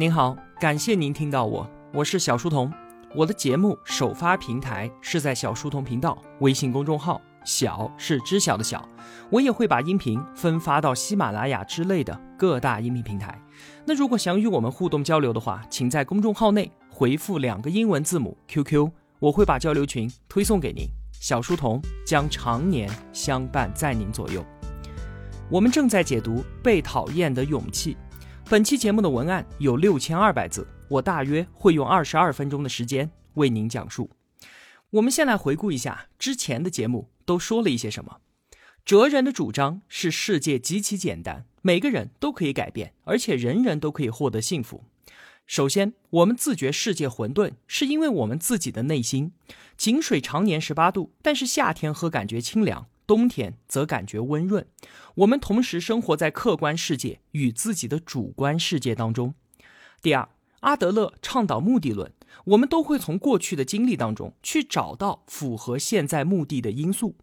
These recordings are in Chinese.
您好，感谢您听到我，我是小书童。我的节目首发平台是在小书童频道微信公众号，小是知晓的小。我也会把音频分发到喜马拉雅之类的各大音频平台。那如果想与我们互动交流的话，请在公众号内回复两个英文字母 QQ，我会把交流群推送给您。小书童将常年相伴在您左右。我们正在解读《被讨厌的勇气》。本期节目的文案有六千二百字，我大约会用二十二分钟的时间为您讲述。我们先来回顾一下之前的节目都说了一些什么。哲人的主张是世界极其简单，每个人都可以改变，而且人人都可以获得幸福。首先，我们自觉世界混沌，是因为我们自己的内心。井水常年十八度，但是夏天喝感觉清凉。冬天则感觉温润。我们同时生活在客观世界与自己的主观世界当中。第二，阿德勒倡导目的论，我们都会从过去的经历当中去找到符合现在目的的因素。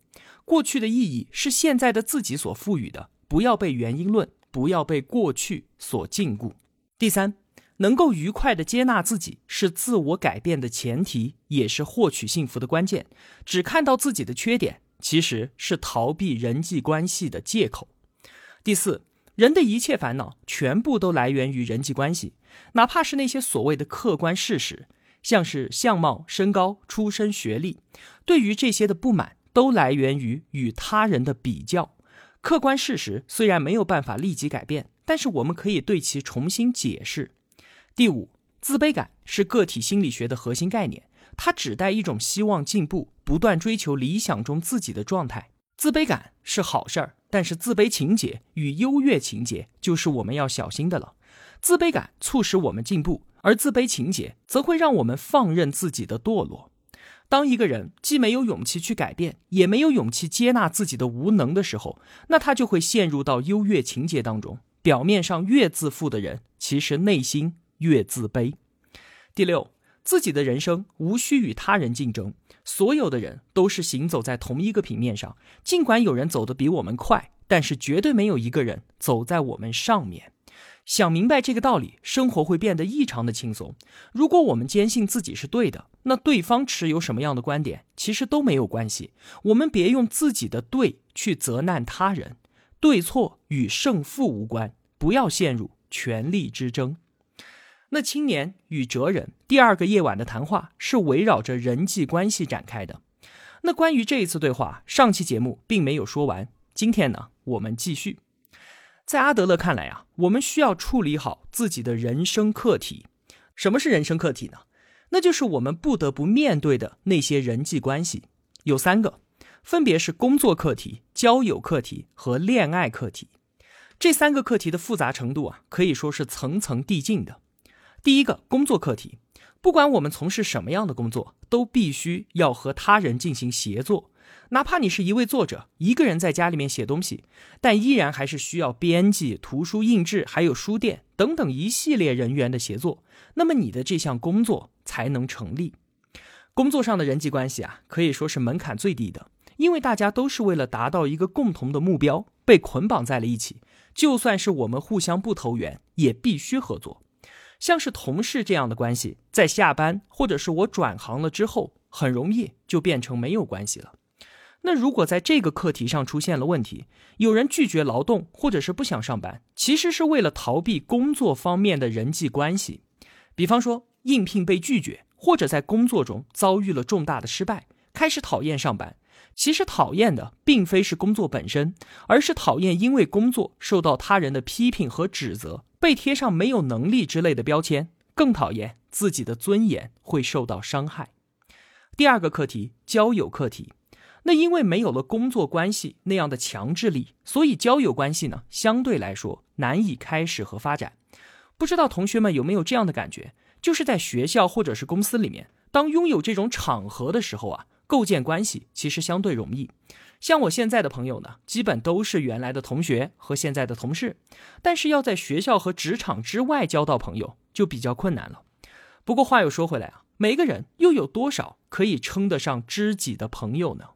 过去的意义是现在的自己所赋予的，不要被原因论，不要被过去所禁锢。第三，能够愉快的接纳自己是自我改变的前提，也是获取幸福的关键。只看到自己的缺点。其实是逃避人际关系的借口。第四，人的一切烦恼全部都来源于人际关系，哪怕是那些所谓的客观事实，像是相貌、身高、出身、学历，对于这些的不满都来源于与他人的比较。客观事实虽然没有办法立即改变，但是我们可以对其重新解释。第五，自卑感是个体心理学的核心概念。它指代一种希望进步、不断追求理想中自己的状态。自卑感是好事儿，但是自卑情节与优越情节就是我们要小心的了。自卑感促使我们进步，而自卑情节则会让我们放任自己的堕落。当一个人既没有勇气去改变，也没有勇气接纳自己的无能的时候，那他就会陷入到优越情节当中。表面上越自负的人，其实内心越自卑。第六。自己的人生无需与他人竞争，所有的人都是行走在同一个平面上。尽管有人走得比我们快，但是绝对没有一个人走在我们上面。想明白这个道理，生活会变得异常的轻松。如果我们坚信自己是对的，那对方持有什么样的观点，其实都没有关系。我们别用自己的对去责难他人，对错与胜负无关，不要陷入权力之争。那青年与哲人第二个夜晚的谈话是围绕着人际关系展开的。那关于这一次对话，上期节目并没有说完。今天呢，我们继续。在阿德勒看来啊，我们需要处理好自己的人生课题。什么是人生课题呢？那就是我们不得不面对的那些人际关系，有三个，分别是工作课题、交友课题和恋爱课题。这三个课题的复杂程度啊，可以说是层层递进的。第一个工作课题，不管我们从事什么样的工作，都必须要和他人进行协作。哪怕你是一位作者，一个人在家里面写东西，但依然还是需要编辑、图书印制，还有书店等等一系列人员的协作。那么你的这项工作才能成立。工作上的人际关系啊，可以说是门槛最低的，因为大家都是为了达到一个共同的目标被捆绑在了一起。就算是我们互相不投缘，也必须合作。像是同事这样的关系，在下班或者是我转行了之后，很容易就变成没有关系了。那如果在这个课题上出现了问题，有人拒绝劳动或者是不想上班，其实是为了逃避工作方面的人际关系。比方说应聘被拒绝，或者在工作中遭遇了重大的失败，开始讨厌上班。其实讨厌的并非是工作本身，而是讨厌因为工作受到他人的批评和指责。被贴上没有能力之类的标签，更讨厌自己的尊严会受到伤害。第二个课题，交友课题。那因为没有了工作关系那样的强制力，所以交友关系呢，相对来说难以开始和发展。不知道同学们有没有这样的感觉？就是在学校或者是公司里面，当拥有这种场合的时候啊，构建关系其实相对容易。像我现在的朋友呢，基本都是原来的同学和现在的同事，但是要在学校和职场之外交到朋友就比较困难了。不过话又说回来啊，每个人又有多少可以称得上知己的朋友呢？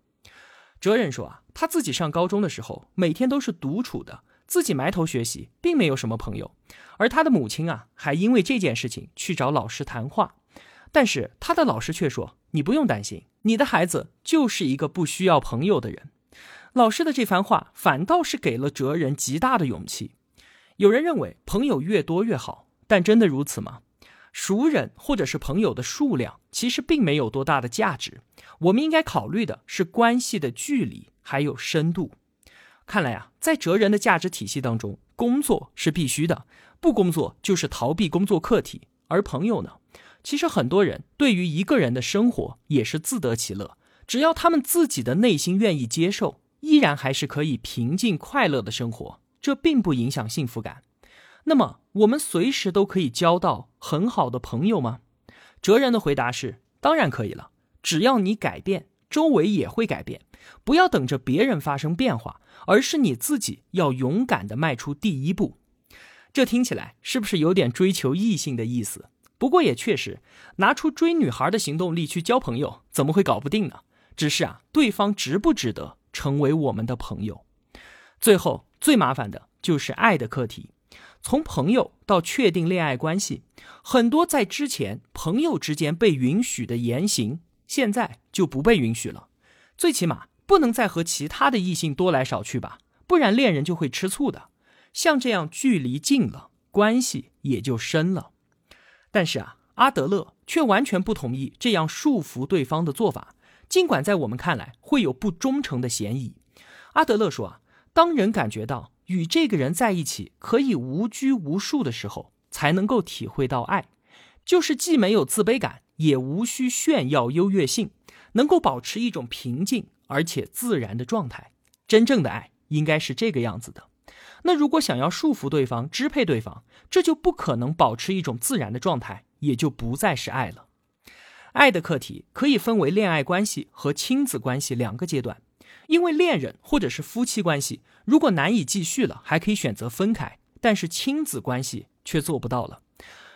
哲人说啊，他自己上高中的时候，每天都是独处的，自己埋头学习，并没有什么朋友，而他的母亲啊，还因为这件事情去找老师谈话，但是他的老师却说：“你不用担心，你的孩子就是一个不需要朋友的人。”老师的这番话反倒是给了哲人极大的勇气。有人认为朋友越多越好，但真的如此吗？熟人或者是朋友的数量其实并没有多大的价值，我们应该考虑的是关系的距离还有深度。看来啊，在哲人的价值体系当中，工作是必须的，不工作就是逃避工作课题。而朋友呢，其实很多人对于一个人的生活也是自得其乐，只要他们自己的内心愿意接受，依然还是可以平静快乐的生活，这并不影响幸福感。那么，我们随时都可以交到很好的朋友吗？哲人的回答是：当然可以了。只要你改变，周围也会改变。不要等着别人发生变化，而是你自己要勇敢的迈出第一步。这听起来是不是有点追求异性的意思？不过也确实，拿出追女孩的行动力去交朋友，怎么会搞不定呢？只是啊，对方值不值得成为我们的朋友？最后，最麻烦的就是爱的课题。从朋友到确定恋爱关系，很多在之前朋友之间被允许的言行，现在就不被允许了。最起码不能再和其他的异性多来少去吧，不然恋人就会吃醋的。像这样距离近了，关系也就深了。但是啊，阿德勒却完全不同意这样束缚对方的做法，尽管在我们看来会有不忠诚的嫌疑。阿德勒说啊，当人感觉到。与这个人在一起可以无拘无束的时候，才能够体会到爱，就是既没有自卑感，也无需炫耀优越性，能够保持一种平静而且自然的状态。真正的爱应该是这个样子的。那如果想要束缚对方、支配对方，这就不可能保持一种自然的状态，也就不再是爱了。爱的课题可以分为恋爱关系和亲子关系两个阶段。因为恋人或者是夫妻关系，如果难以继续了，还可以选择分开；但是亲子关系却做不到了。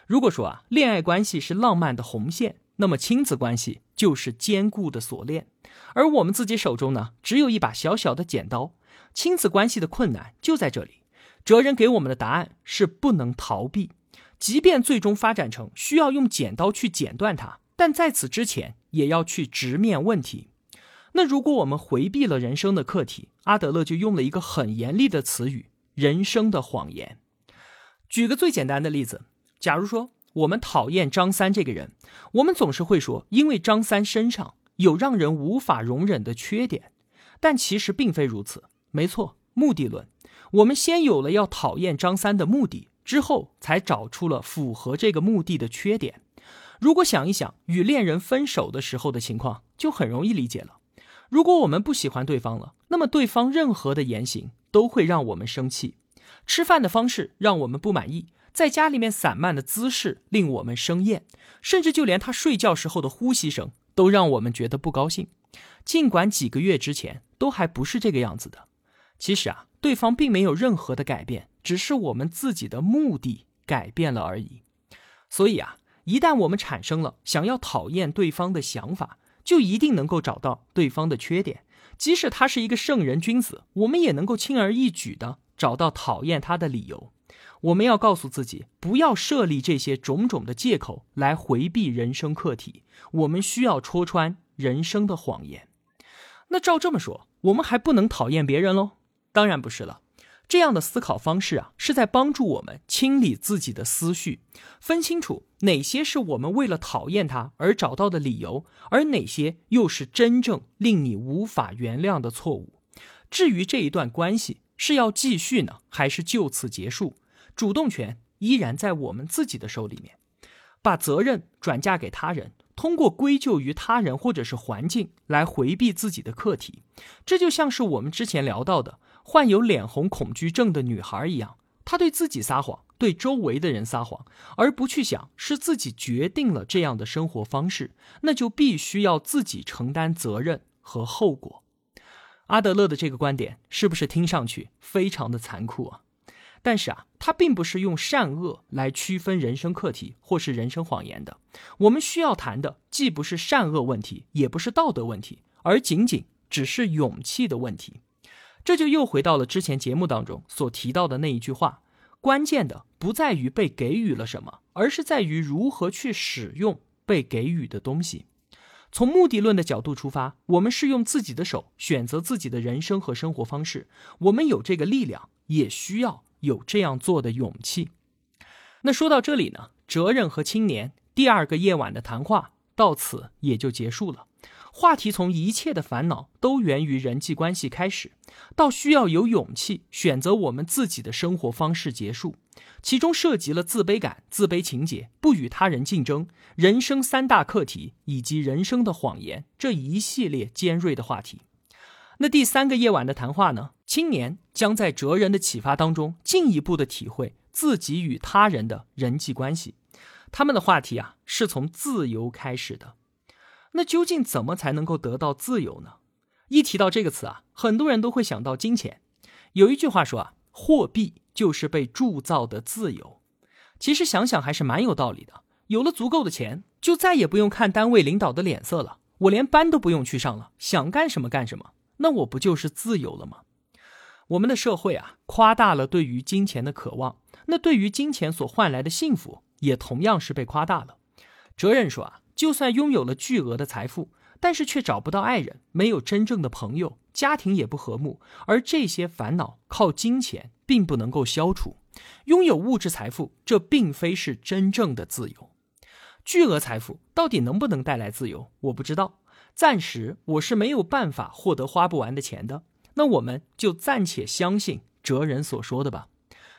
如果说啊，恋爱关系是浪漫的红线，那么亲子关系就是坚固的锁链。而我们自己手中呢，只有一把小小的剪刀。亲子关系的困难就在这里。哲人给我们的答案是不能逃避，即便最终发展成需要用剪刀去剪断它，但在此之前也要去直面问题。那如果我们回避了人生的课题，阿德勒就用了一个很严厉的词语——人生的谎言。举个最简单的例子，假如说我们讨厌张三这个人，我们总是会说，因为张三身上有让人无法容忍的缺点。但其实并非如此。没错，目的论，我们先有了要讨厌张三的目的，之后才找出了符合这个目的的缺点。如果想一想与恋人分手的时候的情况，就很容易理解了。如果我们不喜欢对方了，那么对方任何的言行都会让我们生气。吃饭的方式让我们不满意，在家里面散漫的姿势令我们生厌，甚至就连他睡觉时候的呼吸声都让我们觉得不高兴。尽管几个月之前都还不是这个样子的，其实啊，对方并没有任何的改变，只是我们自己的目的改变了而已。所以啊，一旦我们产生了想要讨厌对方的想法，就一定能够找到对方的缺点，即使他是一个圣人君子，我们也能够轻而易举的找到讨厌他的理由。我们要告诉自己，不要设立这些种种的借口来回避人生课题。我们需要戳穿人生的谎言。那照这么说，我们还不能讨厌别人喽？当然不是了。这样的思考方式啊，是在帮助我们清理自己的思绪，分清楚哪些是我们为了讨厌他而找到的理由，而哪些又是真正令你无法原谅的错误。至于这一段关系是要继续呢，还是就此结束，主动权依然在我们自己的手里面。把责任转嫁给他人，通过归咎于他人或者是环境来回避自己的课题，这就像是我们之前聊到的。患有脸红恐惧症的女孩一样，她对自己撒谎，对周围的人撒谎，而不去想是自己决定了这样的生活方式，那就必须要自己承担责任和后果。阿德勒的这个观点是不是听上去非常的残酷啊？但是啊，他并不是用善恶来区分人生课题或是人生谎言的。我们需要谈的既不是善恶问题，也不是道德问题，而仅仅只是勇气的问题。这就又回到了之前节目当中所提到的那一句话：关键的不在于被给予了什么，而是在于如何去使用被给予的东西。从目的论的角度出发，我们是用自己的手选择自己的人生和生活方式。我们有这个力量，也需要有这样做的勇气。那说到这里呢，哲人和青年第二个夜晚的谈话到此也就结束了。话题从一切的烦恼都源于人际关系开始，到需要有勇气选择我们自己的生活方式结束，其中涉及了自卑感、自卑情节、不与他人竞争、人生三大课题以及人生的谎言这一系列尖锐的话题。那第三个夜晚的谈话呢？青年将在哲人的启发当中进一步的体会自己与他人的人际关系。他们的话题啊，是从自由开始的。那究竟怎么才能够得到自由呢？一提到这个词啊，很多人都会想到金钱。有一句话说啊，货币就是被铸造的自由。其实想想还是蛮有道理的。有了足够的钱，就再也不用看单位领导的脸色了，我连班都不用去上了，想干什么干什么。那我不就是自由了吗？我们的社会啊，夸大了对于金钱的渴望，那对于金钱所换来的幸福，也同样是被夸大了。哲人说啊。就算拥有了巨额的财富，但是却找不到爱人，没有真正的朋友，家庭也不和睦，而这些烦恼靠金钱并不能够消除。拥有物质财富，这并非是真正的自由。巨额财富到底能不能带来自由？我不知道，暂时我是没有办法获得花不完的钱的。那我们就暂且相信哲人所说的吧。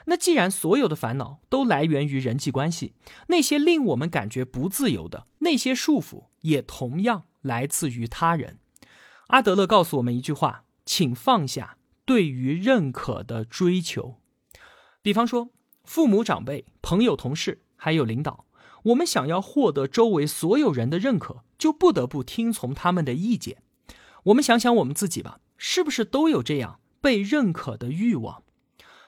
那既然所有的烦恼都来源于人际关系，那些令我们感觉不自由的那些束缚，也同样来自于他人。阿德勒告诉我们一句话：请放下对于认可的追求。比方说，父母、长辈、朋友、同事，还有领导，我们想要获得周围所有人的认可，就不得不听从他们的意见。我们想想我们自己吧，是不是都有这样被认可的欲望？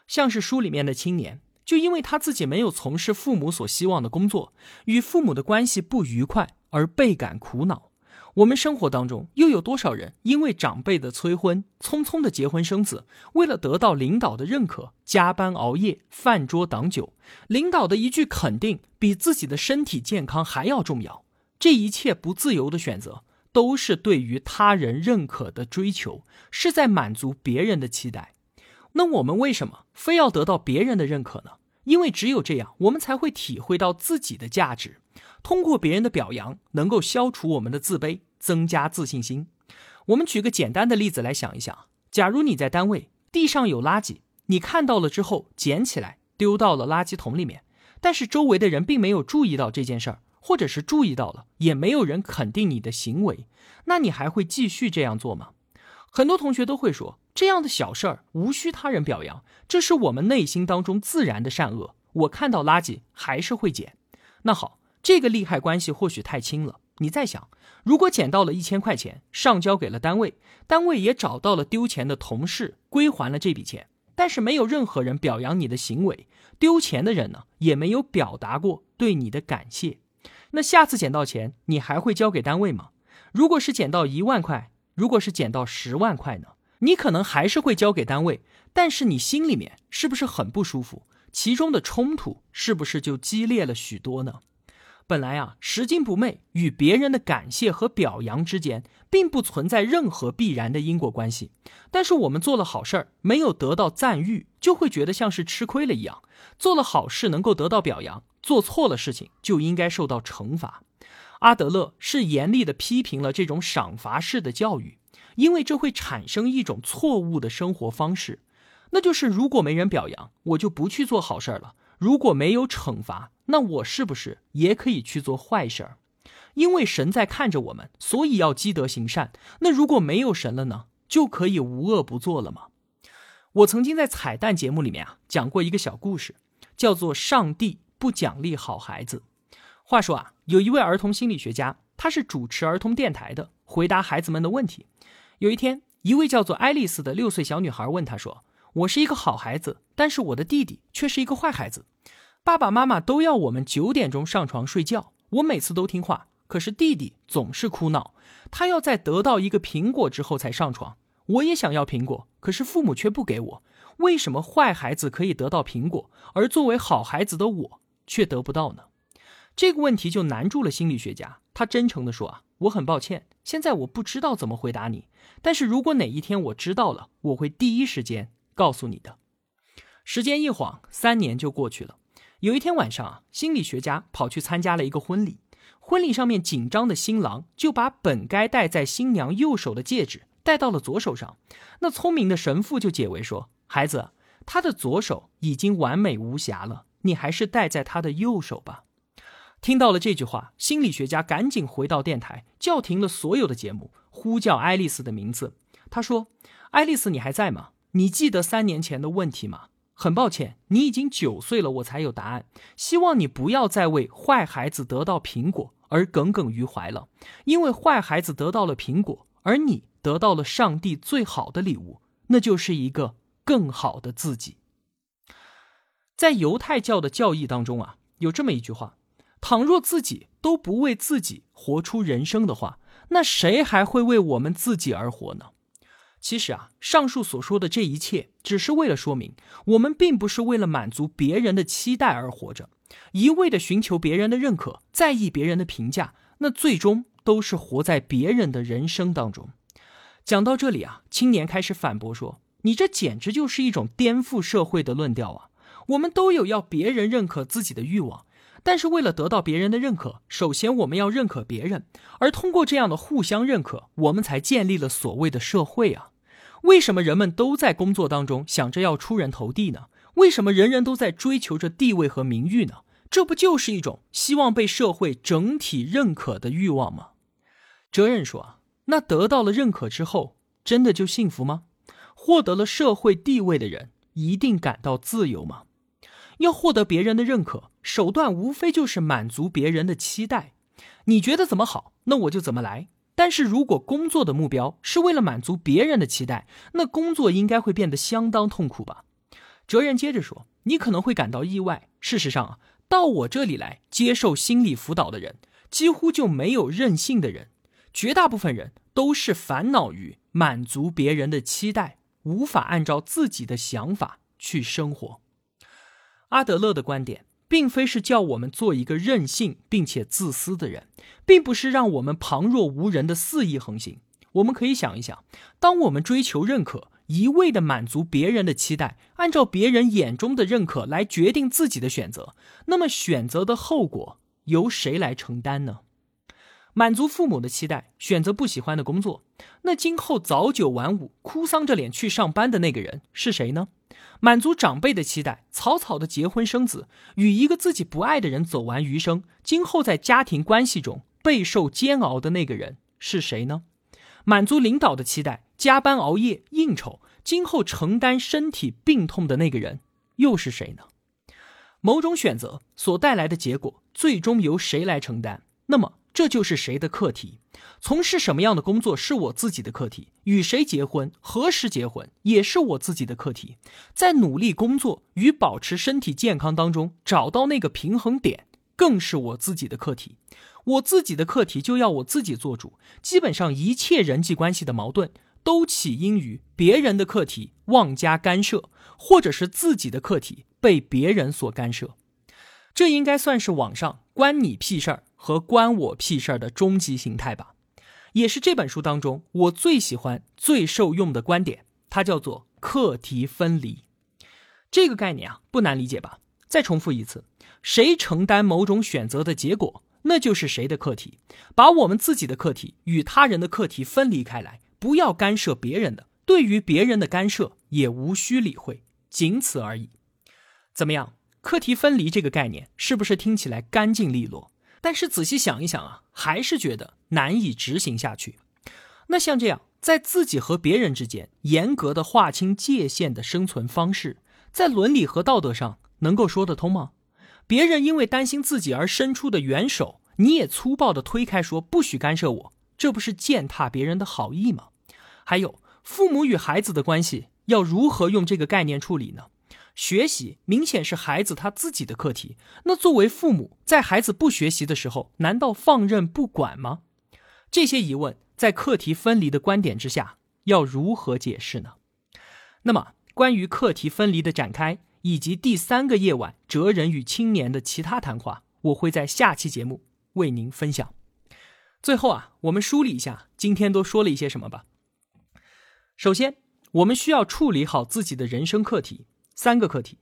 像是书里面的青年，就因为他自己没有从事父母所希望的工作，与父母的关系不愉快而倍感苦恼。我们生活当中又有多少人因为长辈的催婚，匆匆的结婚生子，为了得到领导的认可，加班熬夜，饭桌挡酒，领导的一句肯定比自己的身体健康还要重要。这一切不自由的选择，都是对于他人认可的追求，是在满足别人的期待。那我们为什么非要得到别人的认可呢？因为只有这样，我们才会体会到自己的价值。通过别人的表扬，能够消除我们的自卑，增加自信心。我们举个简单的例子来想一想：假如你在单位，地上有垃圾，你看到了之后捡起来丢到了垃圾桶里面，但是周围的人并没有注意到这件事儿，或者是注意到了，也没有人肯定你的行为，那你还会继续这样做吗？很多同学都会说，这样的小事儿无需他人表扬，这是我们内心当中自然的善恶。我看到垃圾还是会捡。那好，这个利害关系或许太轻了。你再想，如果捡到了一千块钱，上交给了单位，单位也找到了丢钱的同事，归还了这笔钱，但是没有任何人表扬你的行为，丢钱的人呢也没有表达过对你的感谢。那下次捡到钱，你还会交给单位吗？如果是捡到一万块。如果是捡到十万块呢？你可能还是会交给单位，但是你心里面是不是很不舒服？其中的冲突是不是就激烈了许多呢？本来啊，拾金不昧与别人的感谢和表扬之间，并不存在任何必然的因果关系。但是我们做了好事儿，没有得到赞誉，就会觉得像是吃亏了一样；做了好事能够得到表扬，做错了事情就应该受到惩罚。阿德勒是严厉的批评了这种赏罚式的教育，因为这会产生一种错误的生活方式，那就是如果没人表扬，我就不去做好事了；如果没有惩罚，那我是不是也可以去做坏事儿？因为神在看着我们，所以要积德行善。那如果没有神了呢？就可以无恶不作了吗？我曾经在彩蛋节目里面啊讲过一个小故事，叫做“上帝不奖励好孩子”。话说啊，有一位儿童心理学家，他是主持儿童电台的，回答孩子们的问题。有一天，一位叫做爱丽丝的六岁小女孩问他说：“我是一个好孩子，但是我的弟弟却是一个坏孩子。爸爸妈妈都要我们九点钟上床睡觉，我每次都听话，可是弟弟总是哭闹，他要在得到一个苹果之后才上床。我也想要苹果，可是父母却不给我。为什么坏孩子可以得到苹果，而作为好孩子的我却得不到呢？这个问题就难住了心理学家。他真诚地说：“啊，我很抱歉，现在我不知道怎么回答你。但是如果哪一天我知道了，我会第一时间告诉你的。”时间一晃，三年就过去了。有一天晚上啊，心理学家跑去参加了一个婚礼。婚礼上面，紧张的新郎就把本该戴在新娘右手的戒指戴到了左手上。那聪明的神父就解围说：“孩子，他的左手已经完美无瑕了，你还是戴在他的右手吧。”听到了这句话，心理学家赶紧回到电台，叫停了所有的节目，呼叫爱丽丝的名字。他说：“爱丽丝，你还在吗？你记得三年前的问题吗？很抱歉，你已经九岁了，我才有答案。希望你不要再为坏孩子得到苹果而耿耿于怀了，因为坏孩子得到了苹果，而你得到了上帝最好的礼物，那就是一个更好的自己。”在犹太教的教义当中啊，有这么一句话。倘若自己都不为自己活出人生的话，那谁还会为我们自己而活呢？其实啊，上述所说的这一切，只是为了说明，我们并不是为了满足别人的期待而活着，一味的寻求别人的认可，在意别人的评价，那最终都是活在别人的人生当中。讲到这里啊，青年开始反驳说：“你这简直就是一种颠覆社会的论调啊！我们都有要别人认可自己的欲望。”但是为了得到别人的认可，首先我们要认可别人，而通过这样的互相认可，我们才建立了所谓的社会啊。为什么人们都在工作当中想着要出人头地呢？为什么人人都在追求着地位和名誉呢？这不就是一种希望被社会整体认可的欲望吗？哲人说啊，那得到了认可之后，真的就幸福吗？获得了社会地位的人一定感到自由吗？要获得别人的认可，手段无非就是满足别人的期待。你觉得怎么好，那我就怎么来。但是如果工作的目标是为了满足别人的期待，那工作应该会变得相当痛苦吧？哲人接着说：“你可能会感到意外。事实上啊，到我这里来接受心理辅导的人，几乎就没有任性的人，绝大部分人都是烦恼于满足别人的期待，无法按照自己的想法去生活。”阿德勒的观点，并非是叫我们做一个任性并且自私的人，并不是让我们旁若无人的肆意横行。我们可以想一想，当我们追求认可，一味的满足别人的期待，按照别人眼中的认可来决定自己的选择，那么选择的后果由谁来承担呢？满足父母的期待，选择不喜欢的工作，那今后早九晚五、哭丧着脸去上班的那个人是谁呢？满足长辈的期待，草草的结婚生子，与一个自己不爱的人走完余生，今后在家庭关系中备受煎熬的那个人是谁呢？满足领导的期待，加班熬夜应酬，今后承担身体病痛的那个人又是谁呢？某种选择所带来的结果，最终由谁来承担？那么。这就是谁的课题？从事什么样的工作是我自己的课题；与谁结婚、何时结婚也是我自己的课题。在努力工作与保持身体健康当中找到那个平衡点，更是我自己的课题。我自己的课题就要我自己做主。基本上一切人际关系的矛盾，都起因于别人的课题妄加干涉，或者是自己的课题被别人所干涉。这应该算是网上关你屁事儿。和关我屁事儿的终极形态吧，也是这本书当中我最喜欢、最受用的观点。它叫做课题分离。这个概念啊，不难理解吧？再重复一次：谁承担某种选择的结果，那就是谁的课题。把我们自己的课题与他人的课题分离开来，不要干涉别人的。对于别人的干涉，也无需理会，仅此而已。怎么样？课题分离这个概念是不是听起来干净利落？但是仔细想一想啊，还是觉得难以执行下去。那像这样，在自己和别人之间严格的划清界限的生存方式，在伦理和道德上能够说得通吗？别人因为担心自己而伸出的援手，你也粗暴的推开，说不许干涉我，这不是践踏别人的好意吗？还有，父母与孩子的关系要如何用这个概念处理呢？学习明显是孩子他自己的课题，那作为父母，在孩子不学习的时候，难道放任不管吗？这些疑问在课题分离的观点之下要如何解释呢？那么，关于课题分离的展开，以及第三个夜晚哲人与青年的其他谈话，我会在下期节目为您分享。最后啊，我们梳理一下今天都说了一些什么吧。首先，我们需要处理好自己的人生课题，三个课题。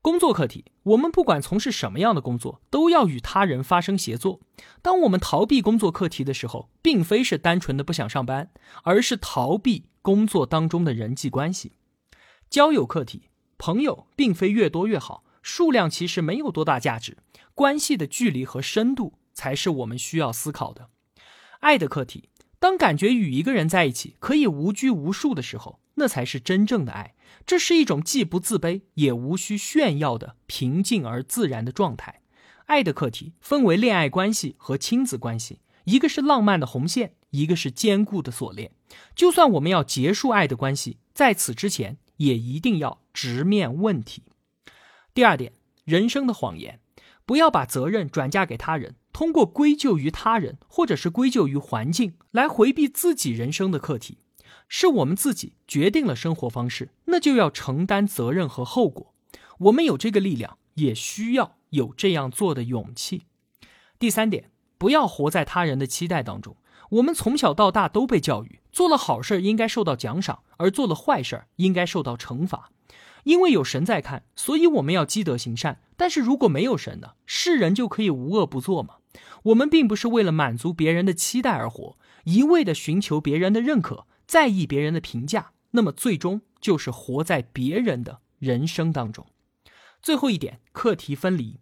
工作课题，我们不管从事什么样的工作，都要与他人发生协作。当我们逃避工作课题的时候，并非是单纯的不想上班，而是逃避工作当中的人际关系。交友课题，朋友并非越多越好，数量其实没有多大价值，关系的距离和深度才是我们需要思考的。爱的课题，当感觉与一个人在一起可以无拘无束的时候，那才是真正的爱。这是一种既不自卑也无需炫耀的平静而自然的状态。爱的课题分为恋爱关系和亲子关系，一个是浪漫的红线，一个是坚固的锁链。就算我们要结束爱的关系，在此之前也一定要直面问题。第二点，人生的谎言，不要把责任转嫁给他人。通过归咎于他人，或者是归咎于环境，来回避自己人生的课题，是我们自己决定了生活方式，那就要承担责任和后果。我们有这个力量，也需要有这样做的勇气。第三点，不要活在他人的期待当中。我们从小到大都被教育，做了好事应该受到奖赏，而做了坏事应该受到惩罚。因为有神在看，所以我们要积德行善。但是如果没有神呢？世人就可以无恶不作吗？我们并不是为了满足别人的期待而活，一味的寻求别人的认可，在意别人的评价，那么最终就是活在别人的人生当中。最后一点，课题分离。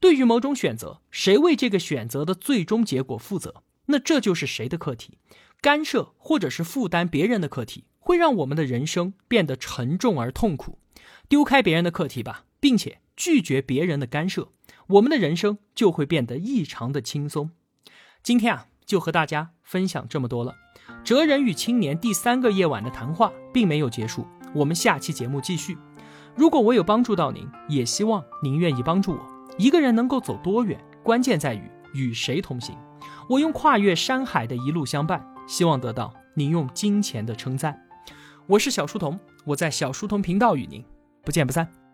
对于某种选择，谁为这个选择的最终结果负责，那这就是谁的课题。干涉或者是负担别人的课题，会让我们的人生变得沉重而痛苦。丢开别人的课题吧，并且拒绝别人的干涉。我们的人生就会变得异常的轻松。今天啊，就和大家分享这么多了。哲人与青年第三个夜晚的谈话并没有结束，我们下期节目继续。如果我有帮助到您，也希望您愿意帮助我。一个人能够走多远，关键在于与谁同行。我用跨越山海的一路相伴，希望得到您用金钱的称赞。我是小书童，我在小书童频道与您不见不散。